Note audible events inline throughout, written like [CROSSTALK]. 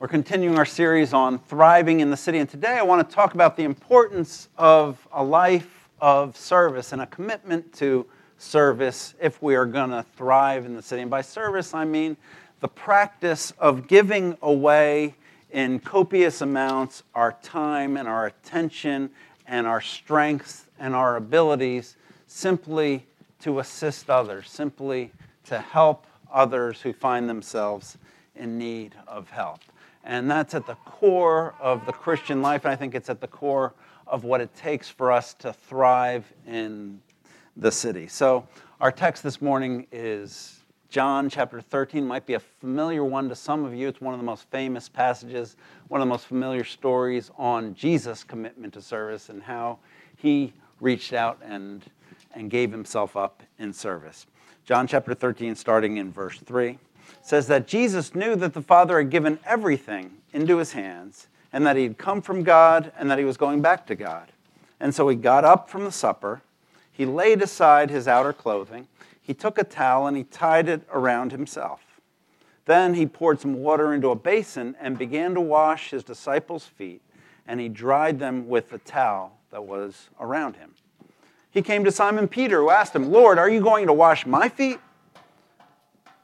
We're continuing our series on thriving in the city, and today I want to talk about the importance of a life of service and a commitment to service if we are going to thrive in the city. And by service, I mean the practice of giving away in copious amounts our time and our attention and our strengths and our abilities simply to assist others, simply to help others who find themselves in need of help. And that's at the core of the Christian life. And I think it's at the core of what it takes for us to thrive in the city. So, our text this morning is John chapter 13. Might be a familiar one to some of you. It's one of the most famous passages, one of the most familiar stories on Jesus' commitment to service and how he reached out and, and gave himself up in service. John chapter 13, starting in verse 3 says that Jesus knew that the Father had given everything into his hands and that he had come from God and that he was going back to God. And so he got up from the supper, he laid aside his outer clothing, he took a towel and he tied it around himself. Then he poured some water into a basin and began to wash his disciples' feet, and he dried them with the towel that was around him. He came to Simon Peter, who asked him, Lord, are you going to wash my feet?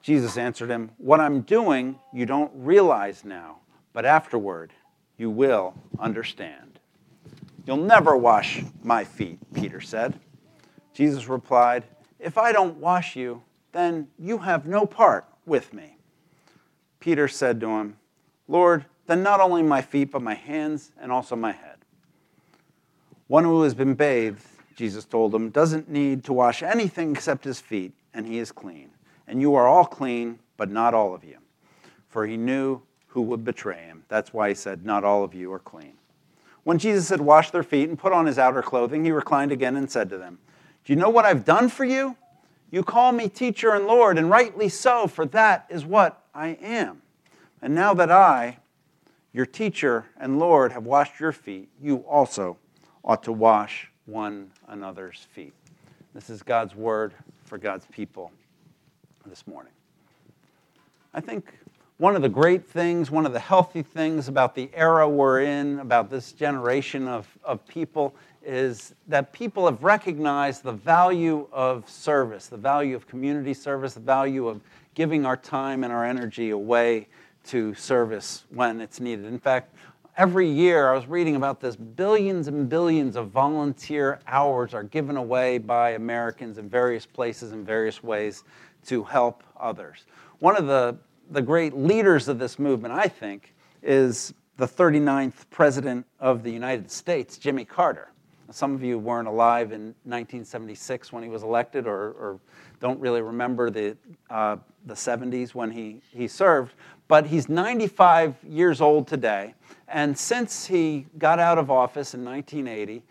Jesus answered him, What I'm doing you don't realize now, but afterward you will understand. You'll never wash my feet, Peter said. Jesus replied, If I don't wash you, then you have no part with me. Peter said to him, Lord, then not only my feet, but my hands and also my head. One who has been bathed, Jesus told him, doesn't need to wash anything except his feet, and he is clean and you are all clean, but not all of you. For he knew who would betray him. That's why he said, Not all of you are clean. When Jesus had washed their feet and put on his outer clothing, he reclined again and said to them, Do you know what I've done for you? You call me teacher and Lord, and rightly so, for that is what I am. And now that I, your teacher and Lord, have washed your feet, you also ought to wash one another's feet. This is God's word for God's people this morning. I think one of the great things, one of the healthy things about the era we're in, about this generation of, of people, is that people have recognized the value of service, the value of community service, the value of giving our time and our energy away to service when it's needed. In fact, every year I was reading about this billions and billions of volunteer hours are given away by Americans in various places in various ways to help others. One of the, the great leaders of this movement, I think, is the 39th President of the United States, Jimmy Carter. Some of you weren't alive in 1976 when he was elected or, or don't really remember the, uh, the 70s when he, he served, but he's 95 years old today. And since he got out of office in 1980,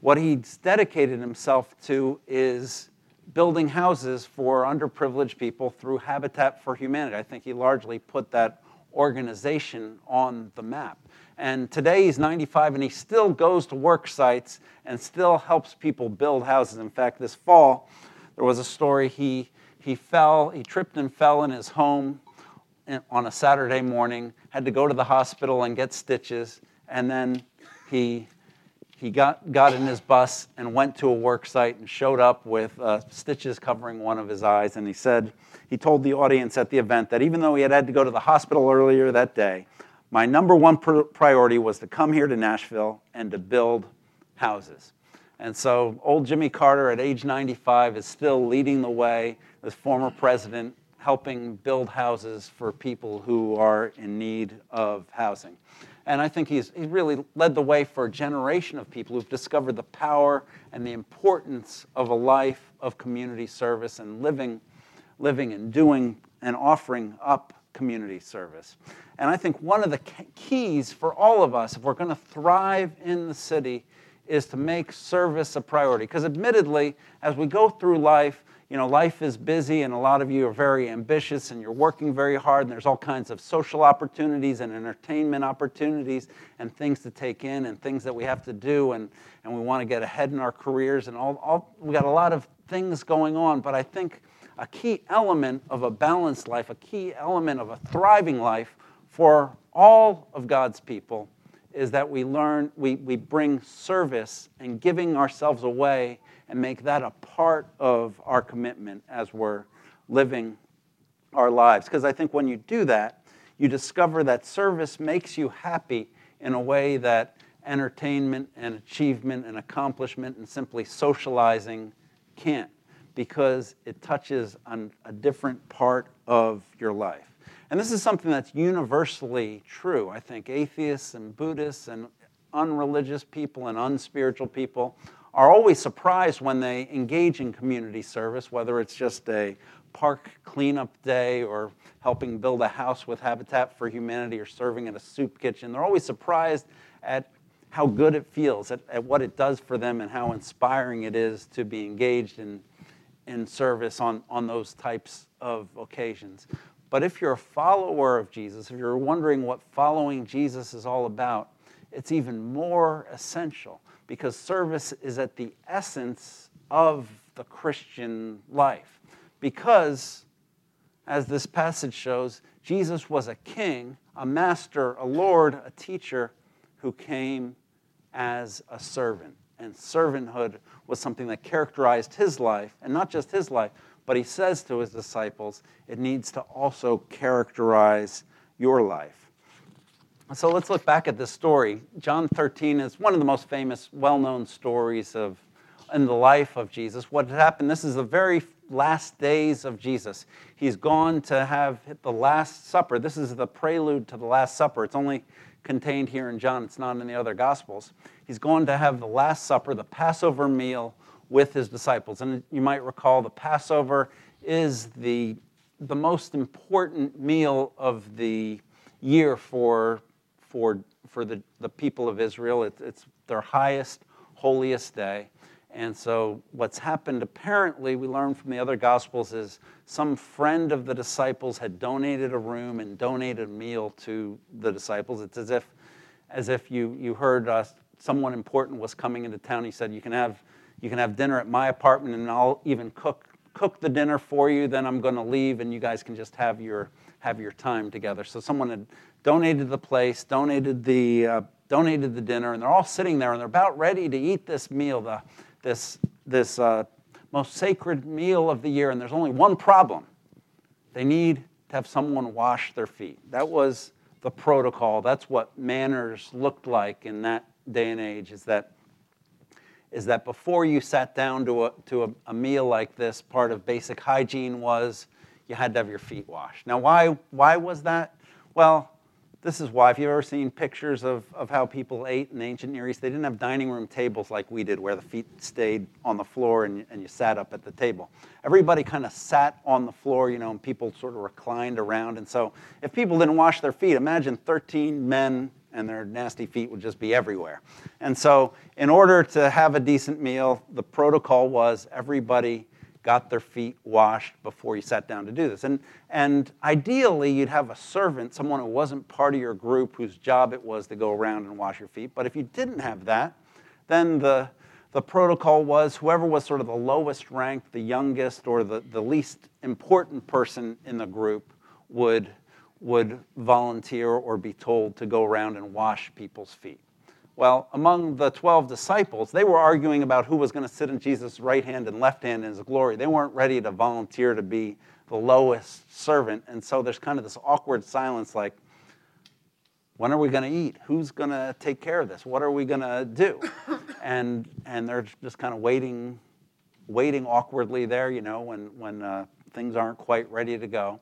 what he's dedicated himself to is building houses for underprivileged people through Habitat for Humanity. I think he largely put that organization on the map. And today he's 95 and he still goes to work sites and still helps people build houses. In fact, this fall, there was a story he, he fell, he tripped and fell in his home eh, on a Saturday morning, had to go to the hospital and get stitches, and then he he got, got in his bus and went to a work site and showed up with uh, stitches covering one of his eyes. And he said, he told the audience at the event that even though he had had to go to the hospital earlier that day, my number one pr- priority was to come here to Nashville and to build houses. And so old Jimmy Carter at age 95 is still leading the way, as former president, helping build houses for people who are in need of housing. And I think he's, he's really led the way for a generation of people who've discovered the power and the importance of a life of community service and living, living and doing and offering up community service. And I think one of the keys for all of us, if we're going to thrive in the city, is to make service a priority. Because admittedly, as we go through life, you know, life is busy and a lot of you are very ambitious and you're working very hard and there's all kinds of social opportunities and entertainment opportunities and things to take in and things that we have to do and, and we want to get ahead in our careers and all, all we got a lot of things going on but i think a key element of a balanced life a key element of a thriving life for all of God's people is that we learn, we, we bring service and giving ourselves away and make that a part of our commitment as we're living our lives. Because I think when you do that, you discover that service makes you happy in a way that entertainment and achievement and accomplishment and simply socializing can't, because it touches on a different part of your life. And this is something that's universally true. I think atheists and Buddhists and unreligious people and unspiritual people are always surprised when they engage in community service, whether it's just a park cleanup day or helping build a house with Habitat for Humanity or serving in a soup kitchen. They're always surprised at how good it feels, at, at what it does for them, and how inspiring it is to be engaged in, in service on, on those types of occasions. But if you're a follower of Jesus, if you're wondering what following Jesus is all about, it's even more essential because service is at the essence of the Christian life. Because, as this passage shows, Jesus was a king, a master, a lord, a teacher who came as a servant. And servanthood was something that characterized his life, and not just his life, but he says to his disciples, it needs to also characterize your life. So let's look back at this story. John 13 is one of the most famous, well known stories of in the life of Jesus. What had happened, this is the very last days of Jesus. He's gone to have the Last Supper. This is the prelude to the Last Supper. It's only contained here in John, it's not in the other Gospels. He's going to have the Last Supper, the Passover meal with his disciples. And you might recall the Passover is the, the most important meal of the year for for, for the, the people of Israel. It, it's their highest, holiest day. And so, what's happened apparently, we learn from the other Gospels, is some friend of the disciples had donated a room and donated a meal to the disciples. It's as if, as if you, you heard uh, someone important was coming into town. He said, you can, have, you can have dinner at my apartment and I'll even cook, cook the dinner for you. Then I'm going to leave and you guys can just have your, have your time together. So, someone had donated the place, donated the, uh, donated the dinner, and they're all sitting there and they're about ready to eat this meal, the, this, this uh, most sacred meal of the year. And there's only one problem they need to have someone wash their feet. That was the protocol. That's what manners looked like in that day and age, is that is that before you sat down to, a, to a, a, meal like this, part of basic hygiene was you had to have your feet washed. Now, why, why was that? Well, this is why, if you've ever seen pictures of, of how people ate in the ancient Near East, they didn't have dining room tables like we did, where the feet stayed on the floor and, and you sat up at the table. Everybody kind of sat on the floor, you know, and people sort of reclined around. And so, if people didn't wash their feet, imagine 13 men and their nasty feet would just be everywhere. And so, in order to have a decent meal, the protocol was everybody got their feet washed before you sat down to do this. And, and ideally, you'd have a servant, someone who wasn't part of your group, whose job it was to go around and wash your feet. But if you didn't have that, then the, the protocol was whoever was sort of the lowest ranked, the youngest, or the, the least important person in the group would, would volunteer or be told to go around and wash people's feet. Well, among the 12 disciples, they were arguing about who was going to sit in Jesus' right hand and left hand in his glory. They weren't ready to volunteer to be the lowest servant. And so there's kind of this awkward silence like, when are we going to eat? Who's going to take care of this? What are we going to do? [LAUGHS] And, and they're just kind of waiting, waiting awkwardly there, you know, when, when uh, things aren't quite ready to go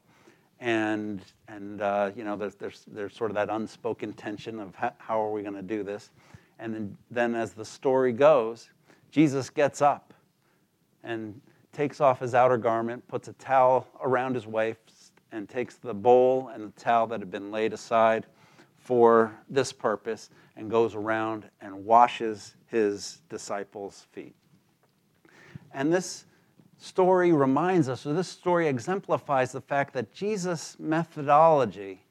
and and uh, you know there's, there's there's sort of that unspoken tension of how, how are we going to do this? And then, then as the story goes jesus gets up and takes off his outer garment puts a towel around his waist and takes the bowl and the towel that had been laid aside for this purpose and goes around and washes his disciples feet. And this story reminds us, or this story exemplifies the fact that Jesus' methodology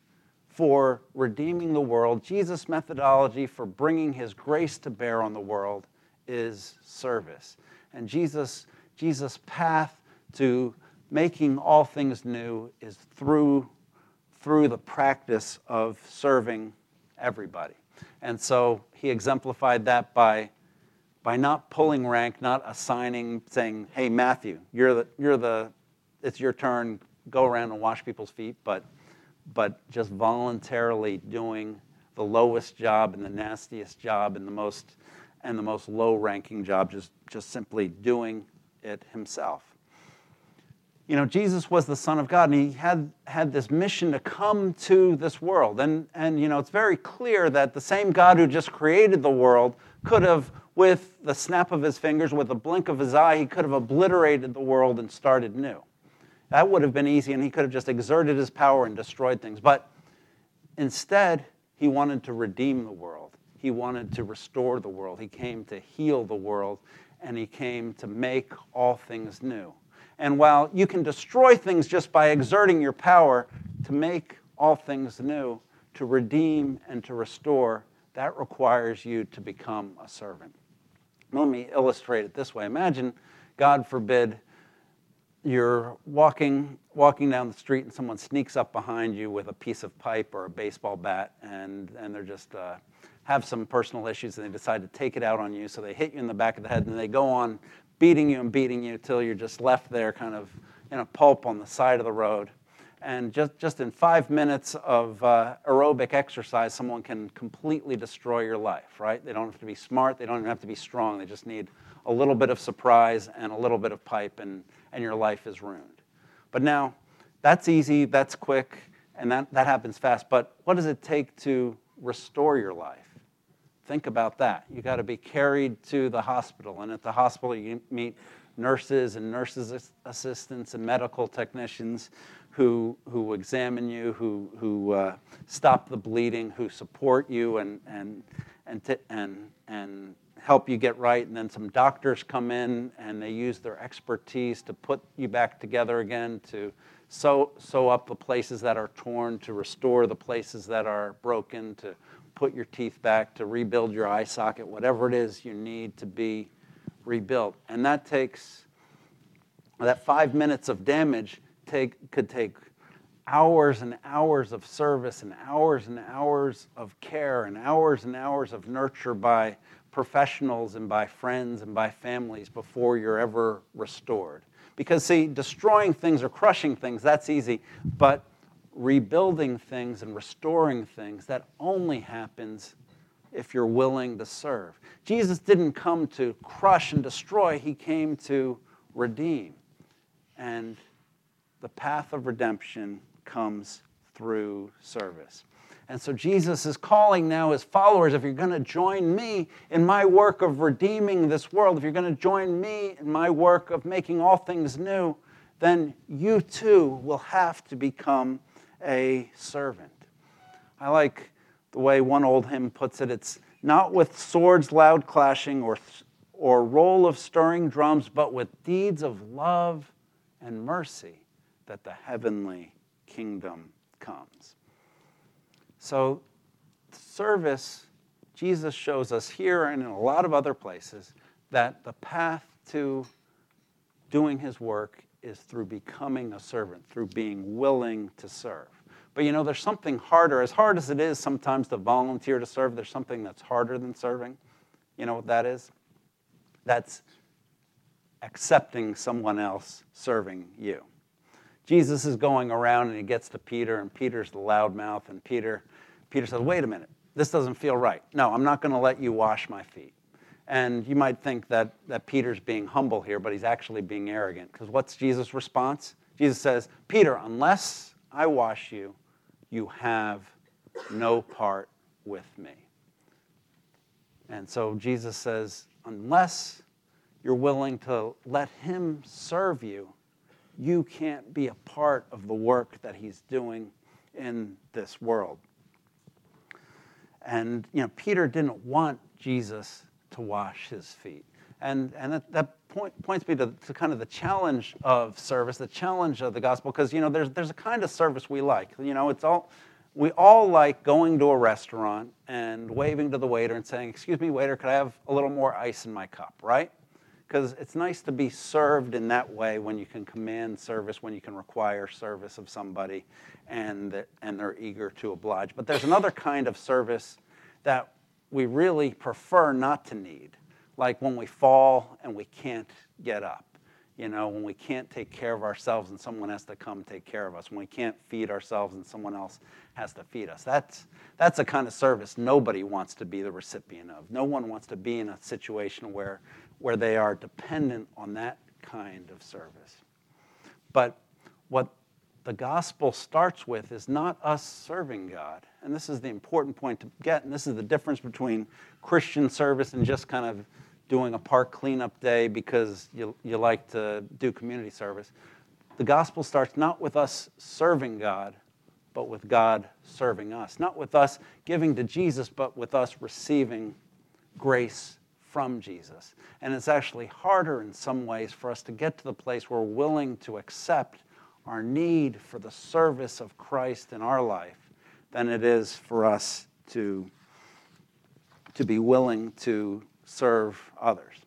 for redeeming the world, Jesus' methodology for bringing his grace to bear on the world is service. And Jesus' Jesus' path to making all things new is through, through the practice of serving everybody. And so he exemplified that by, by not pulling rank, not assigning, saying, hey, Matthew, you're the, you're the, it's your turn, go around and wash people's feet, but, but just voluntarily doing the lowest job and the nastiest job and the most, and the most low ranking job, just, just simply doing it himself. You know, Jesus was the Son of God, and he had, had this mission to come to this world. And, and, you know, it's very clear that the same God who just created the world could have, with the snap of his fingers, with a blink of his eye, he could have obliterated the world and started new. That would have been easy, and he could have just exerted his power and destroyed things. But instead, he wanted to redeem the world. He wanted to restore the world. He came to heal the world, and he came to make all things new. And while you can destroy things just by exerting your power to make all things new, to redeem and to restore, that requires you to become a servant. Let me illustrate it this way. Imagine, God forbid, you're walking, walking down the street and someone sneaks up behind you with a piece of pipe or a baseball bat and, and they're just uh, have some personal issues and they decide to take it out on you. So they hit you in the back of the head and they go on beating you and beating you until you're just left there kind of in a pulp on the side of the road. And just, just in five minutes of uh, aerobic exercise, someone can completely destroy your life, right? They don't have to be smart, they don't even have to be strong. They just need a little bit of surprise and a little bit of pipe, and, and your life is ruined. But now, that's easy, that's quick, and that, that happens fast. But what does it take to restore your life? Think about that. You got to be carried to the hospital, and at the hospital, you meet nurses and nurses assistants and medical technicians who, who examine you, who, who uh, stop the bleeding, who support you and, and, and, t- and, and help you get right. And then some doctors come in and they use their expertise to put you back together again, to sew, sew up the places that are torn, to restore the places that are broken, to put your teeth back, to rebuild your eye socket, whatever it is you need to be rebuilt. And that takes, that five minutes of damage take, could take hours and hours of service and hours and hours of care and hours and hours of nurture by professionals and by friends and by families before you're ever restored. Because, see, destroying things or crushing things, that's easy. But rebuilding things and restoring things, that only happens if you're willing to serve. Jesus didn't come to crush and destroy, he came to redeem. And the path of redemption comes through service. And so Jesus is calling now his followers if you're going to join me in my work of redeeming this world, if you're going to join me in my work of making all things new, then you too will have to become a servant. I like the way one old hymn puts it it's not with swords loud clashing or, or roll of stirring drums, but with deeds of love and mercy that the heavenly kingdom comes. So, service, Jesus shows us here and in a lot of other places that the path to doing his work is through becoming a servant, through being willing to serve. But you know, there's something harder. As hard as it is sometimes to volunteer to serve, there's something that's harder than serving. You know what that is? That's accepting someone else serving you. Jesus is going around and he gets to Peter, and Peter's the loudmouth, and Peter, Peter says, Wait a minute, this doesn't feel right. No, I'm not going to let you wash my feet. And you might think that, that Peter's being humble here, but he's actually being arrogant. Because what's Jesus' response? Jesus says, Peter, unless I wash you, you have no part with me. And so Jesus says, unless you're willing to let him serve you, you can't be a part of the work that he's doing in this world. And you know, Peter didn't want Jesus to wash his feet. And, and that, that point, points me to, to kind of the challenge of service, the challenge of the gospel, because you know, there's, there's a kind of service we like. You know, it's all, we all like going to a restaurant and waving to the waiter and saying, Excuse me, waiter, could I have a little more ice in my cup, right? Because it's nice to be served in that way when you can command service, when you can require service of somebody, and, and they're eager to oblige. But there's another kind of service that we really prefer not to need, like when we fall and we can't get up. You know, when we can't take care of ourselves and someone has to come take care of us, when we can't feed ourselves and someone else has to feed us. That's, that's a kind of service nobody wants to be the recipient of. No one wants to be in a situation where, where they are dependent on that kind of service. But what the gospel starts with is not us serving God. And this is the important point to get, and this is the difference between Christian service and just kind of doing a park cleanup day because you, you like to do community service. The gospel starts not with us serving God, but with God serving us. Not with us giving to Jesus, but with us receiving grace from Jesus. And it's actually harder in some ways for us to get to the place where we're willing to accept our need for the service of Christ in our life than it is for us to, to be willing to serve others.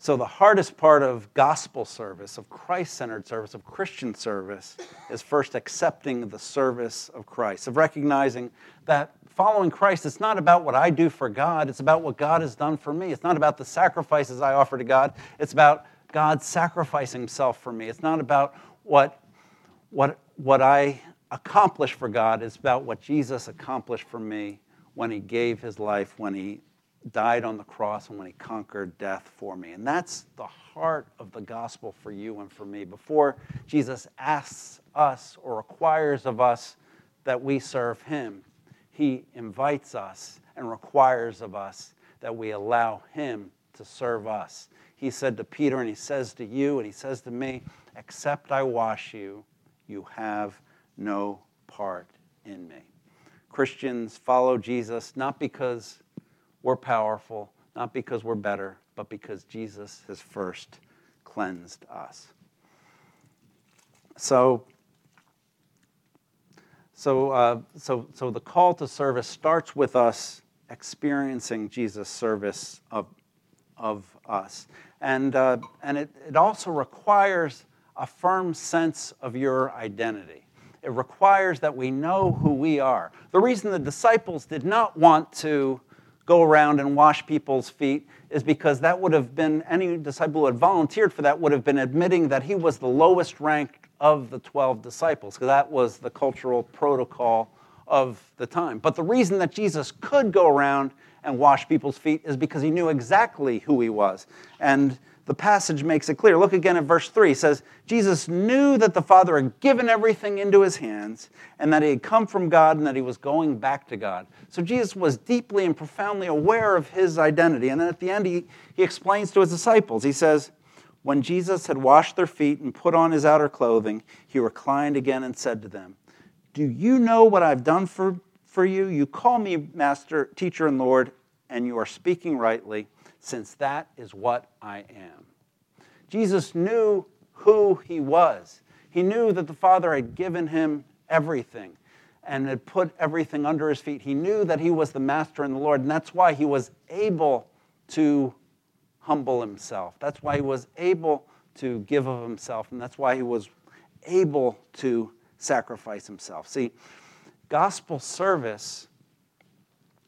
So, the hardest part of gospel service, of Christ centered service, of Christian service, is first accepting the service of Christ, of recognizing that following Christ, it's not about what I do for God, it's about what God has done for me. It's not about the sacrifices I offer to God, it's about God sacrificing Himself for me. It's not about what, what, what I accomplish for God, it's about what Jesus accomplished for me when He gave His life, when He died on the cross and when he conquered death for me. And that's the heart of the gospel for you and for me. Before Jesus asks us or requires of us that we serve him, he invites us and requires of us that we allow him to serve us. He said to Peter, and he says to you, and he says to me, Except I wash you, you have no part in me. Christians follow Jesus not because we're powerful, not because we're better, but because Jesus has first cleansed us. So, so, uh, so, so the call to service starts with us experiencing Jesus' service of, of us. And, uh, and it, it also requires a firm sense of your identity. It requires that we know who we are. The reason the disciples did not want to go around and wash people's feet is because that would have been, any disciple who had volunteered for that would have been admitting that he was the lowest ranked of the 12 disciples, because that was the cultural protocol of the time. But the reason that Jesus could go around and wash people's feet is because he knew exactly who he was. And the passage makes it clear. Look again at verse 3. It says, Jesus knew that the Father had given everything into his hands and that he had come from God and that he was going back to God. So Jesus was deeply and profoundly aware of his identity. And then at the end, he, he explains to his disciples, he says, When Jesus had washed their feet and put on his outer clothing, he reclined again and said to them, Do you know what I've done for, for you? You call me Master, Teacher, and Lord, and you are speaking rightly since that is what I am. Jesus knew who he was. He knew that the Father had given him everything and had put everything under his feet. He knew that he was the master and the Lord, and that's why he was able to humble himself. That's why he was able to give of himself, and that's why he was able to sacrifice himself. See, gospel service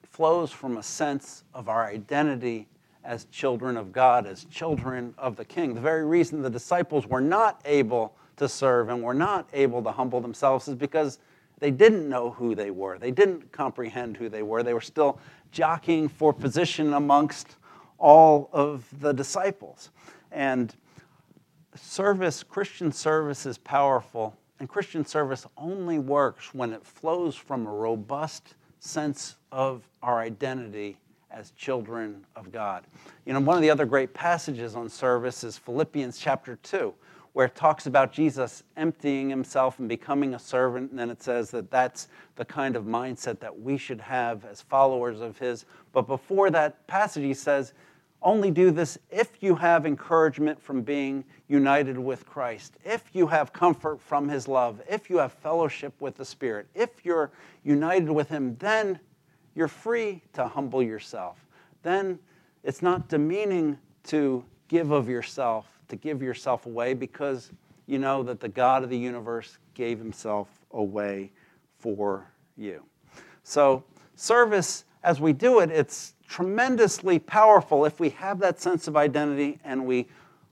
flows from a sense of our identity as children of God, as children of the King. The very reason the disciples were not able to serve and were not able to humble themselves is because they didn't know who they were. They didn't comprehend who they were. They were still jockeying for position amongst all of the disciples. And service, Christian service is powerful, and Christian service only works when it flows from a robust sense of our identity as children of God. You know, one of the other great passages on service is Philippians chapter 2, where it talks about Jesus emptying himself and becoming a servant. And then it says that that's the kind of mindset that we should have as followers of his. But before that passage, he says, only do this if you have encouragement from being united with Christ, if you have comfort from his love, if you have fellowship with the Spirit, if you're united with him, then you're free to humble yourself. Then it's not demeaning to give of yourself, to give yourself away because you know that the God of the universe gave himself away for you. So, service, as we do it, it's tremendously powerful if we have that sense of identity and we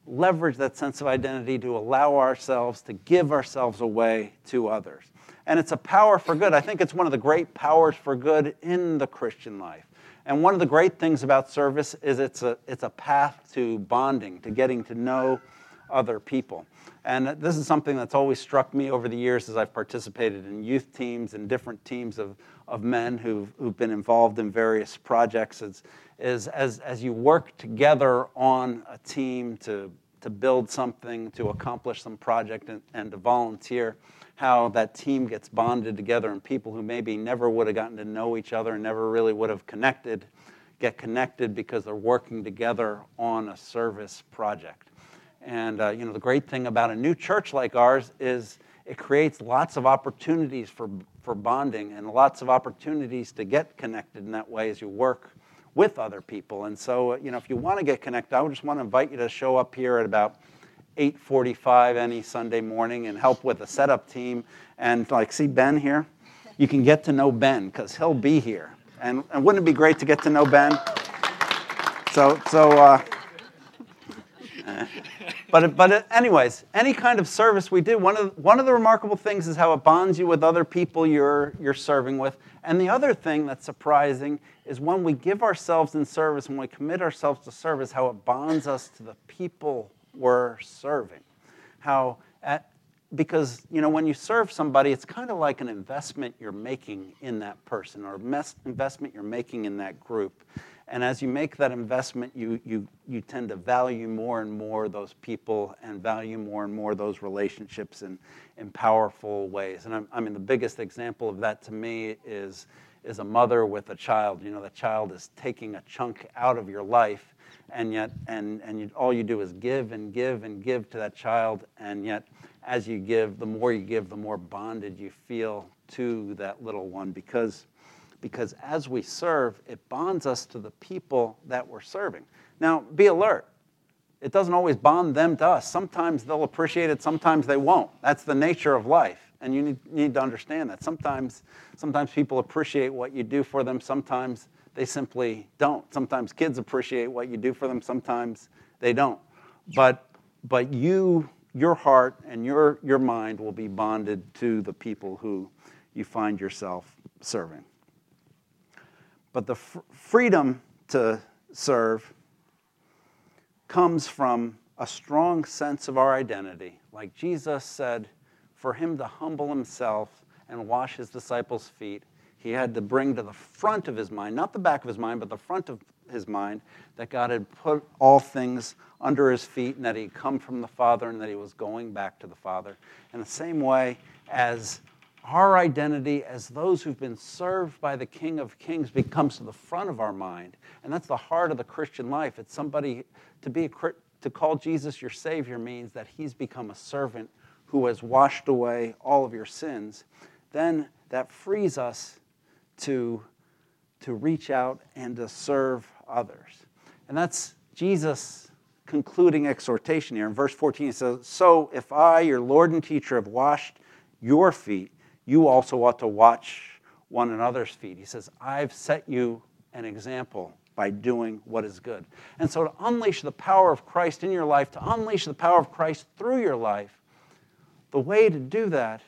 leverage that sense of identity to allow ourselves to give ourselves away to others. And it's a power for good. I think it's one of the great powers for good in the Christian life. And one of the great things about service is it's a, it's a path to bonding, to getting to know other people. And this is something that's always struck me over the years as I've participated in youth teams and different teams of, of men who've, who've been involved in various projects. Is, is as, as you work together on a team to, to build something, to accomplish some project, and, and to volunteer, how that team gets bonded together and people who maybe never would have gotten to know each other and never really would have connected get connected because they're working together on a service project. And uh, you know the great thing about a new church like ours is it creates lots of opportunities for, for bonding and lots of opportunities to get connected in that way as you work with other people. And so, uh, you know, if you want to get connected, I would just want to invite you to show up here at about 8:45 any Sunday morning and help with the setup team. And like, see Ben here? You can get to know Ben because he'll be here. And, and wouldn't it be great to get to know Ben? So, so. Uh, [LAUGHS] but, but anyways, any kind of service we do, one of, one of the remarkable things is how it bonds you with other people you're, you're serving with. And the other thing that's surprising is when we give ourselves in service, when we commit ourselves to service, how it bonds us to the people we're serving. How, at, because you know when you serve somebody, it's kind of like an investment you're making in that person or mes- investment you're making in that group. And as you make that investment, you, you, you tend to value more and more those people and value more and more those relationships in, in powerful ways. And I'm, I mean, the biggest example of that to me is, is a mother with a child. You know, the child is taking a chunk out of your life and yet and and you, all you do is give and give and give to that child and yet as you give the more you give the more bonded you feel to that little one because because as we serve it bonds us to the people that we're serving. Now be alert. It doesn't always bond them to us. Sometimes they'll appreciate it sometimes they won't. That's the nature of life and you need, need to understand that. Sometimes sometimes people appreciate what you do for them. Sometimes they simply don't. Sometimes kids appreciate what you do for them, sometimes they don't. But, but you, your heart and your, your mind will be bonded to the people who you find yourself serving. But the f- freedom to serve comes from a strong sense of our identity. Like Jesus said, for him to humble himself and wash his disciples' feet he had to bring to the front of his mind, not the back of his mind, but the front of his mind, that God had put all things under his feet and that he'd come from the Father and that he was going back to the Father. In the same way as our identity as those who've been served by the King of Kings becomes to the front of our mind. And that's the heart of the Christian life. It's somebody to be a, to call Jesus your Savior means that he's become a servant who has washed away all of your sins. Then that frees us to, to reach out and to serve others. And that's Jesus' concluding exhortation here. In verse 14, he says, So if I, your Lord and teacher, have washed your feet, you also ought to watch one another's feet. He says, I've set you an example by doing what is good. And so, to unleash the power of Christ in your life, to unleash the power of Christ through your life, the way to do that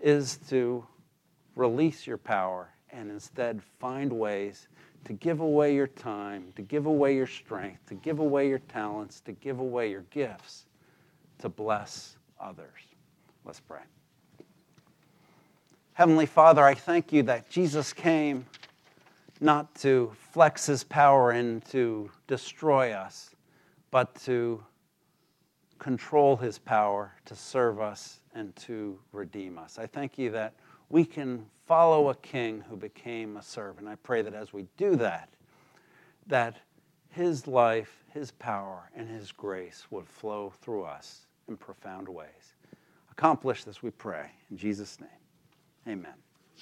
is to release your power and instead find ways to give away your time, to give away your strength, to give away your talents, to give away your gifts to bless others. Let's pray. Heavenly Father, I thank you that Jesus came not to flex his power and to destroy us, but to control his power to serve us and to redeem us. I thank you that we can follow a king who became a servant. I pray that as we do that, that his life, his power, and his grace would flow through us in profound ways. Accomplish this, we pray. In Jesus' name, amen.